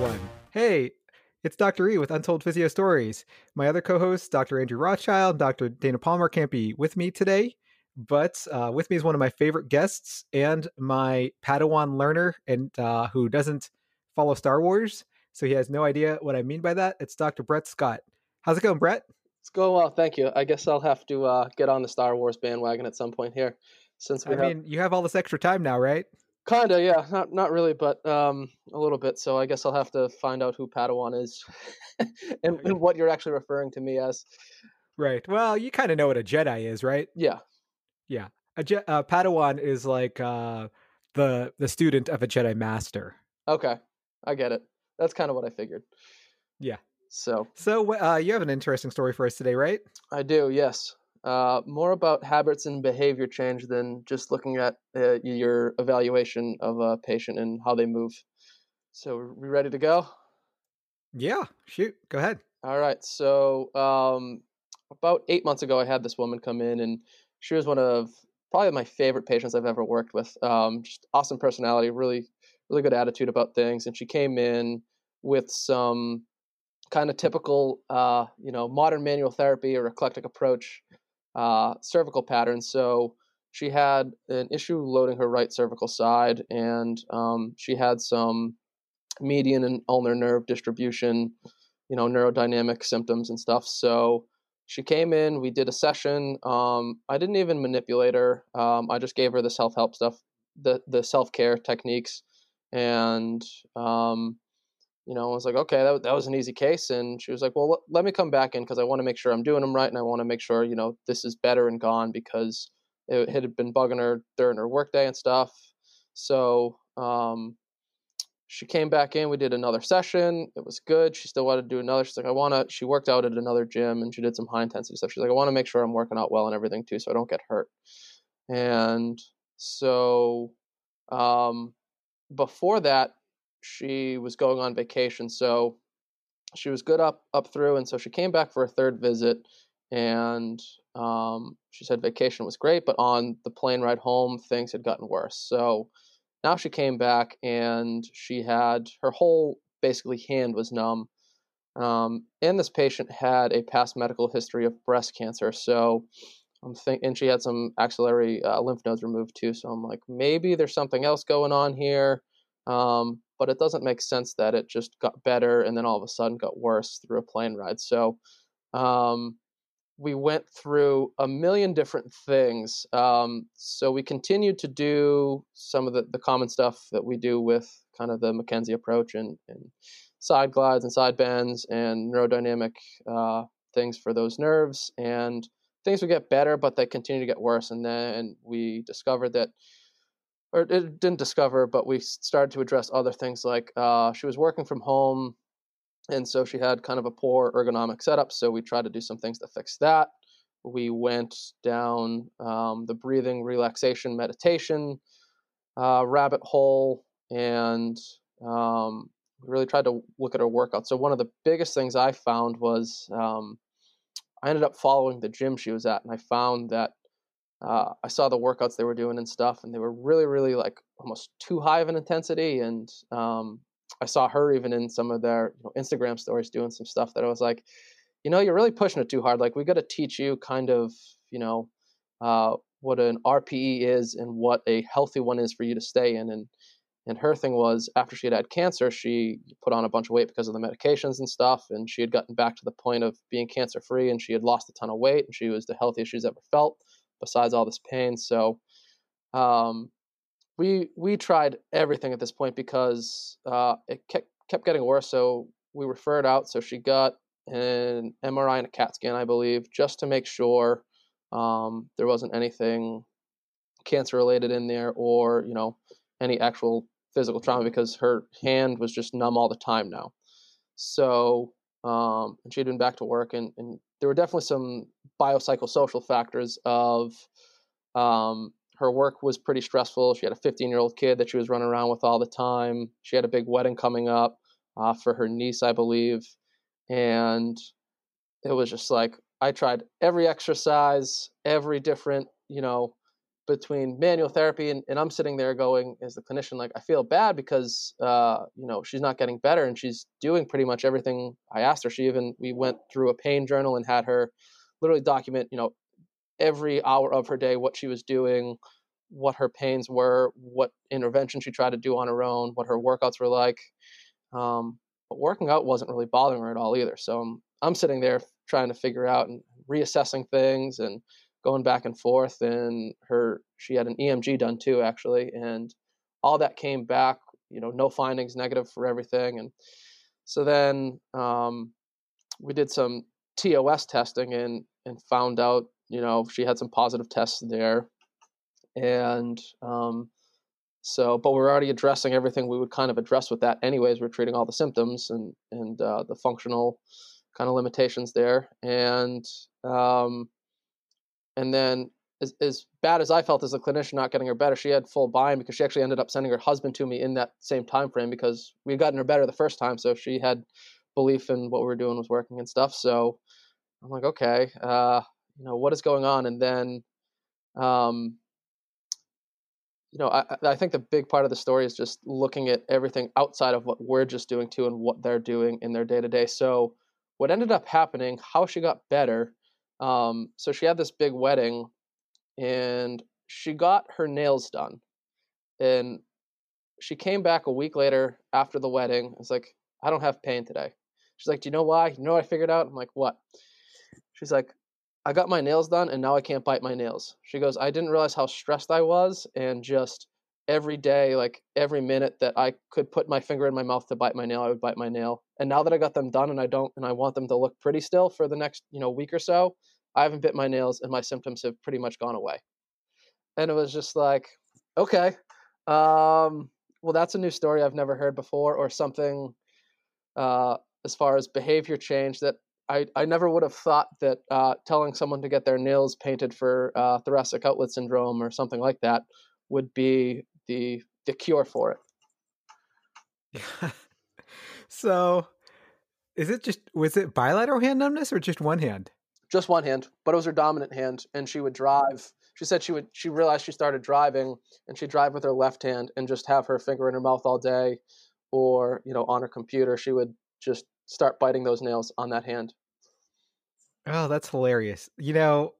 One. Hey, it's Dr. E with Untold Physio Stories. My other co hosts, Dr. Andrew Rothschild, Dr. Dana Palmer, can't be with me today, but uh, with me is one of my favorite guests and my Padawan learner, and uh, who doesn't follow Star Wars, so he has no idea what I mean by that. It's Dr. Brett Scott. How's it going, Brett? It's going well, thank you. I guess I'll have to uh, get on the Star Wars bandwagon at some point here, since we I have mean, you have all this extra time now, right? Kinda, yeah, not not really, but um, a little bit. So I guess I'll have to find out who Padawan is, and, and what you're actually referring to me as. Right. Well, you kind of know what a Jedi is, right? Yeah, Yeah. A Je- uh, Padawan is like uh, the the student of a Jedi Master. okay, I get it. That's kind of what I figured. Yeah. So So uh, you have an interesting story for us today, right? I do, yes. Uh, more about habits and behavior change than just looking at uh, your evaluation of a patient and how they move. So, are we ready to go? Yeah. Shoot. Go ahead. All right. So, um, about eight months ago, I had this woman come in, and she was one of probably my favorite patients I've ever worked with. Um, just awesome personality, really, really good attitude about things. And she came in with some kind of typical, uh, you know, modern manual therapy or eclectic approach uh, cervical pattern. So she had an issue loading her right cervical side, and um, she had some median and ulnar nerve distribution, you know, neurodynamic symptoms and stuff. So she came in, we did a session. Um, I didn't even manipulate her. Um, I just gave her the self help stuff, the the self care techniques, and um, you know, I was like, okay, that, that was an easy case. And she was like, well, l- let me come back in because I want to make sure I'm doing them right. And I want to make sure, you know, this is better and gone because it had been bugging her during her workday and stuff. So um, she came back in. We did another session. It was good. She still wanted to do another. She's like, I want to, she worked out at another gym and she did some high intensity stuff. She's like, I want to make sure I'm working out well and everything too, so I don't get hurt. And so um, before that, she was going on vacation, so she was good up up through, and so she came back for a third visit, and um, she said vacation was great, but on the plane ride home, things had gotten worse. So now she came back, and she had her whole basically hand was numb, um, and this patient had a past medical history of breast cancer, so. I'm think, and she had some axillary uh, lymph nodes removed too. So I'm like, maybe there's something else going on here. Um, but it doesn't make sense that it just got better and then all of a sudden got worse through a plane ride. So um, we went through a million different things. Um, so we continued to do some of the, the common stuff that we do with kind of the McKenzie approach and, and side glides and side bends and neurodynamic uh, things for those nerves. And things would get better, but they continue to get worse. And then we discovered that, or it didn't discover, but we started to address other things like uh, she was working from home, and so she had kind of a poor ergonomic setup. So we tried to do some things to fix that. We went down um, the breathing, relaxation, meditation uh, rabbit hole, and um, really tried to look at her workout. So one of the biggest things I found was um, I ended up following the gym she was at, and I found that uh, I saw the workouts they were doing and stuff, and they were really, really like almost too high of an intensity. And um, I saw her even in some of their you know, Instagram stories doing some stuff that I was like, you know, you're really pushing it too hard. Like we got to teach you kind of, you know, uh, what an RPE is and what a healthy one is for you to stay in. And and her thing was after she had had cancer, she put on a bunch of weight because of the medications and stuff. And she had gotten back to the point of being cancer free and she had lost a ton of weight and she was the healthiest she's ever felt besides all this pain. So, um, we, we tried everything at this point because, uh, it kept, kept getting worse. So we referred out. So she got an MRI and a CAT scan, I believe, just to make sure, um, there wasn't anything cancer related in there or, you know, any actual physical trauma because her hand was just numb all the time now. So, um, and she had been back to work, and, and there were definitely some biopsychosocial factors of um, her work was pretty stressful. She had a 15 year old kid that she was running around with all the time. She had a big wedding coming up uh, for her niece, I believe. And it was just like, I tried every exercise, every different, you know, between manual therapy and, and I'm sitting there going as the clinician like I feel bad because uh, you know she's not getting better and she's doing pretty much everything I asked her. She even we went through a pain journal and had her literally document you know every hour of her day what she was doing, what her pains were, what intervention she tried to do on her own, what her workouts were like. Um, but working out wasn't really bothering her at all either. So I'm I'm sitting there trying to figure out and reassessing things and going back and forth and her she had an EMG done too actually and all that came back you know no findings negative for everything and so then um, we did some TOS testing and and found out you know she had some positive tests there and um, so but we're already addressing everything we would kind of address with that anyways we're treating all the symptoms and and uh, the functional kind of limitations there and um, and then as, as bad as I felt as a clinician not getting her better, she had full buy-in because she actually ended up sending her husband to me in that same time frame because we had gotten her better the first time, so she had belief in what we were doing was working and stuff. So I'm like, okay, uh, you know, what is going on? And then, um, you know, I, I think the big part of the story is just looking at everything outside of what we're just doing too and what they're doing in their day to day. So what ended up happening, how she got better um, so she had this big wedding, and she got her nails done, and she came back a week later after the wedding. It's like I don't have pain today. She's like, "Do you know why? You know what I figured out?" I'm like, "What?" She's like, "I got my nails done, and now I can't bite my nails." She goes, "I didn't realize how stressed I was, and just." every day, like every minute that I could put my finger in my mouth to bite my nail, I would bite my nail. And now that I got them done and I don't and I want them to look pretty still for the next, you know, week or so, I haven't bit my nails and my symptoms have pretty much gone away. And it was just like, okay. Um, well that's a new story I've never heard before or something uh, as far as behavior change that I, I never would have thought that uh, telling someone to get their nails painted for uh, thoracic outlet syndrome or something like that would be the the cure for it. so, is it just was it bilateral hand numbness or just one hand? Just one hand, but it was her dominant hand, and she would drive. She said she would. She realized she started driving, and she'd drive with her left hand and just have her finger in her mouth all day, or you know, on her computer. She would just start biting those nails on that hand. Oh, that's hilarious. You know,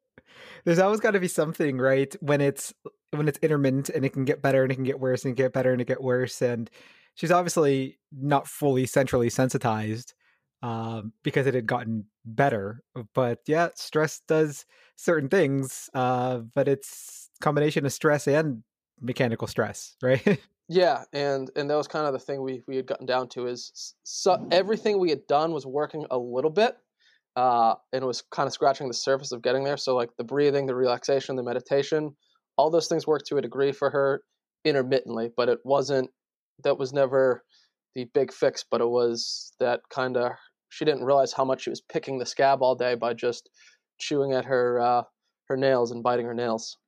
there's always got to be something, right? When it's when it's intermittent and it can get better and it can get worse and get better and it get worse. And she's obviously not fully centrally sensitized um, because it had gotten better. But yeah, stress does certain things, uh, but it's combination of stress and mechanical stress, right? yeah, and and that was kind of the thing we we had gotten down to is so everything we had done was working a little bit, uh, and was kind of scratching the surface of getting there. So like the breathing, the relaxation, the meditation, all those things worked to a degree for her intermittently, but it wasn't. That was never the big fix, but it was that kind of. She didn't realize how much she was picking the scab all day by just chewing at her uh, her nails and biting her nails.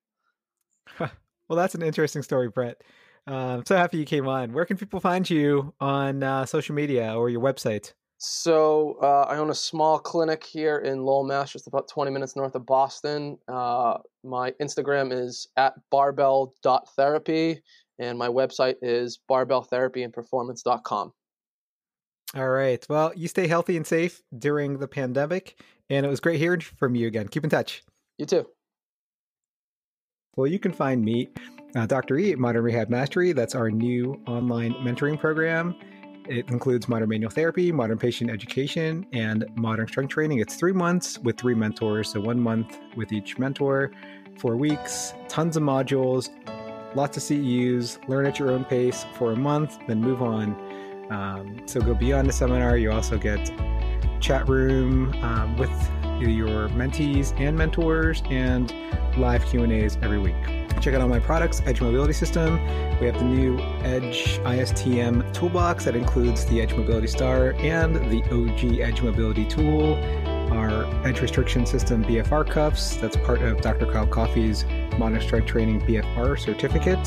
well, that's an interesting story, Brett. Uh, I'm so happy you came on. Where can people find you on uh, social media or your website? So uh, I own a small clinic here in Lowell, Mass, just about 20 minutes north of Boston. Uh, my Instagram is at barbell.therapy, and my website is barbelltherapyandperformance.com. All right. Well, you stay healthy and safe during the pandemic, and it was great hearing from you again. Keep in touch. You too. Well, you can find me, uh, Dr. E, at Modern Rehab Mastery. That's our new online mentoring program. It includes modern manual therapy, modern patient education, and modern strength training. It's three months with three mentors, so one month with each mentor, four weeks, tons of modules, lots of CEUs, learn at your own pace for a month, then move on. Um, so go beyond the seminar. You also get chat room um, with your mentees and mentors and live Q&As every week. Check out all my products, Edge Mobility System. We have the new Edge ISTM toolbox that includes the Edge Mobility Star and the OG Edge Mobility tool, our Edge Restriction System BFR cuffs. That's part of Dr. Kyle Coffey's Modern Strength Training BFR certificate.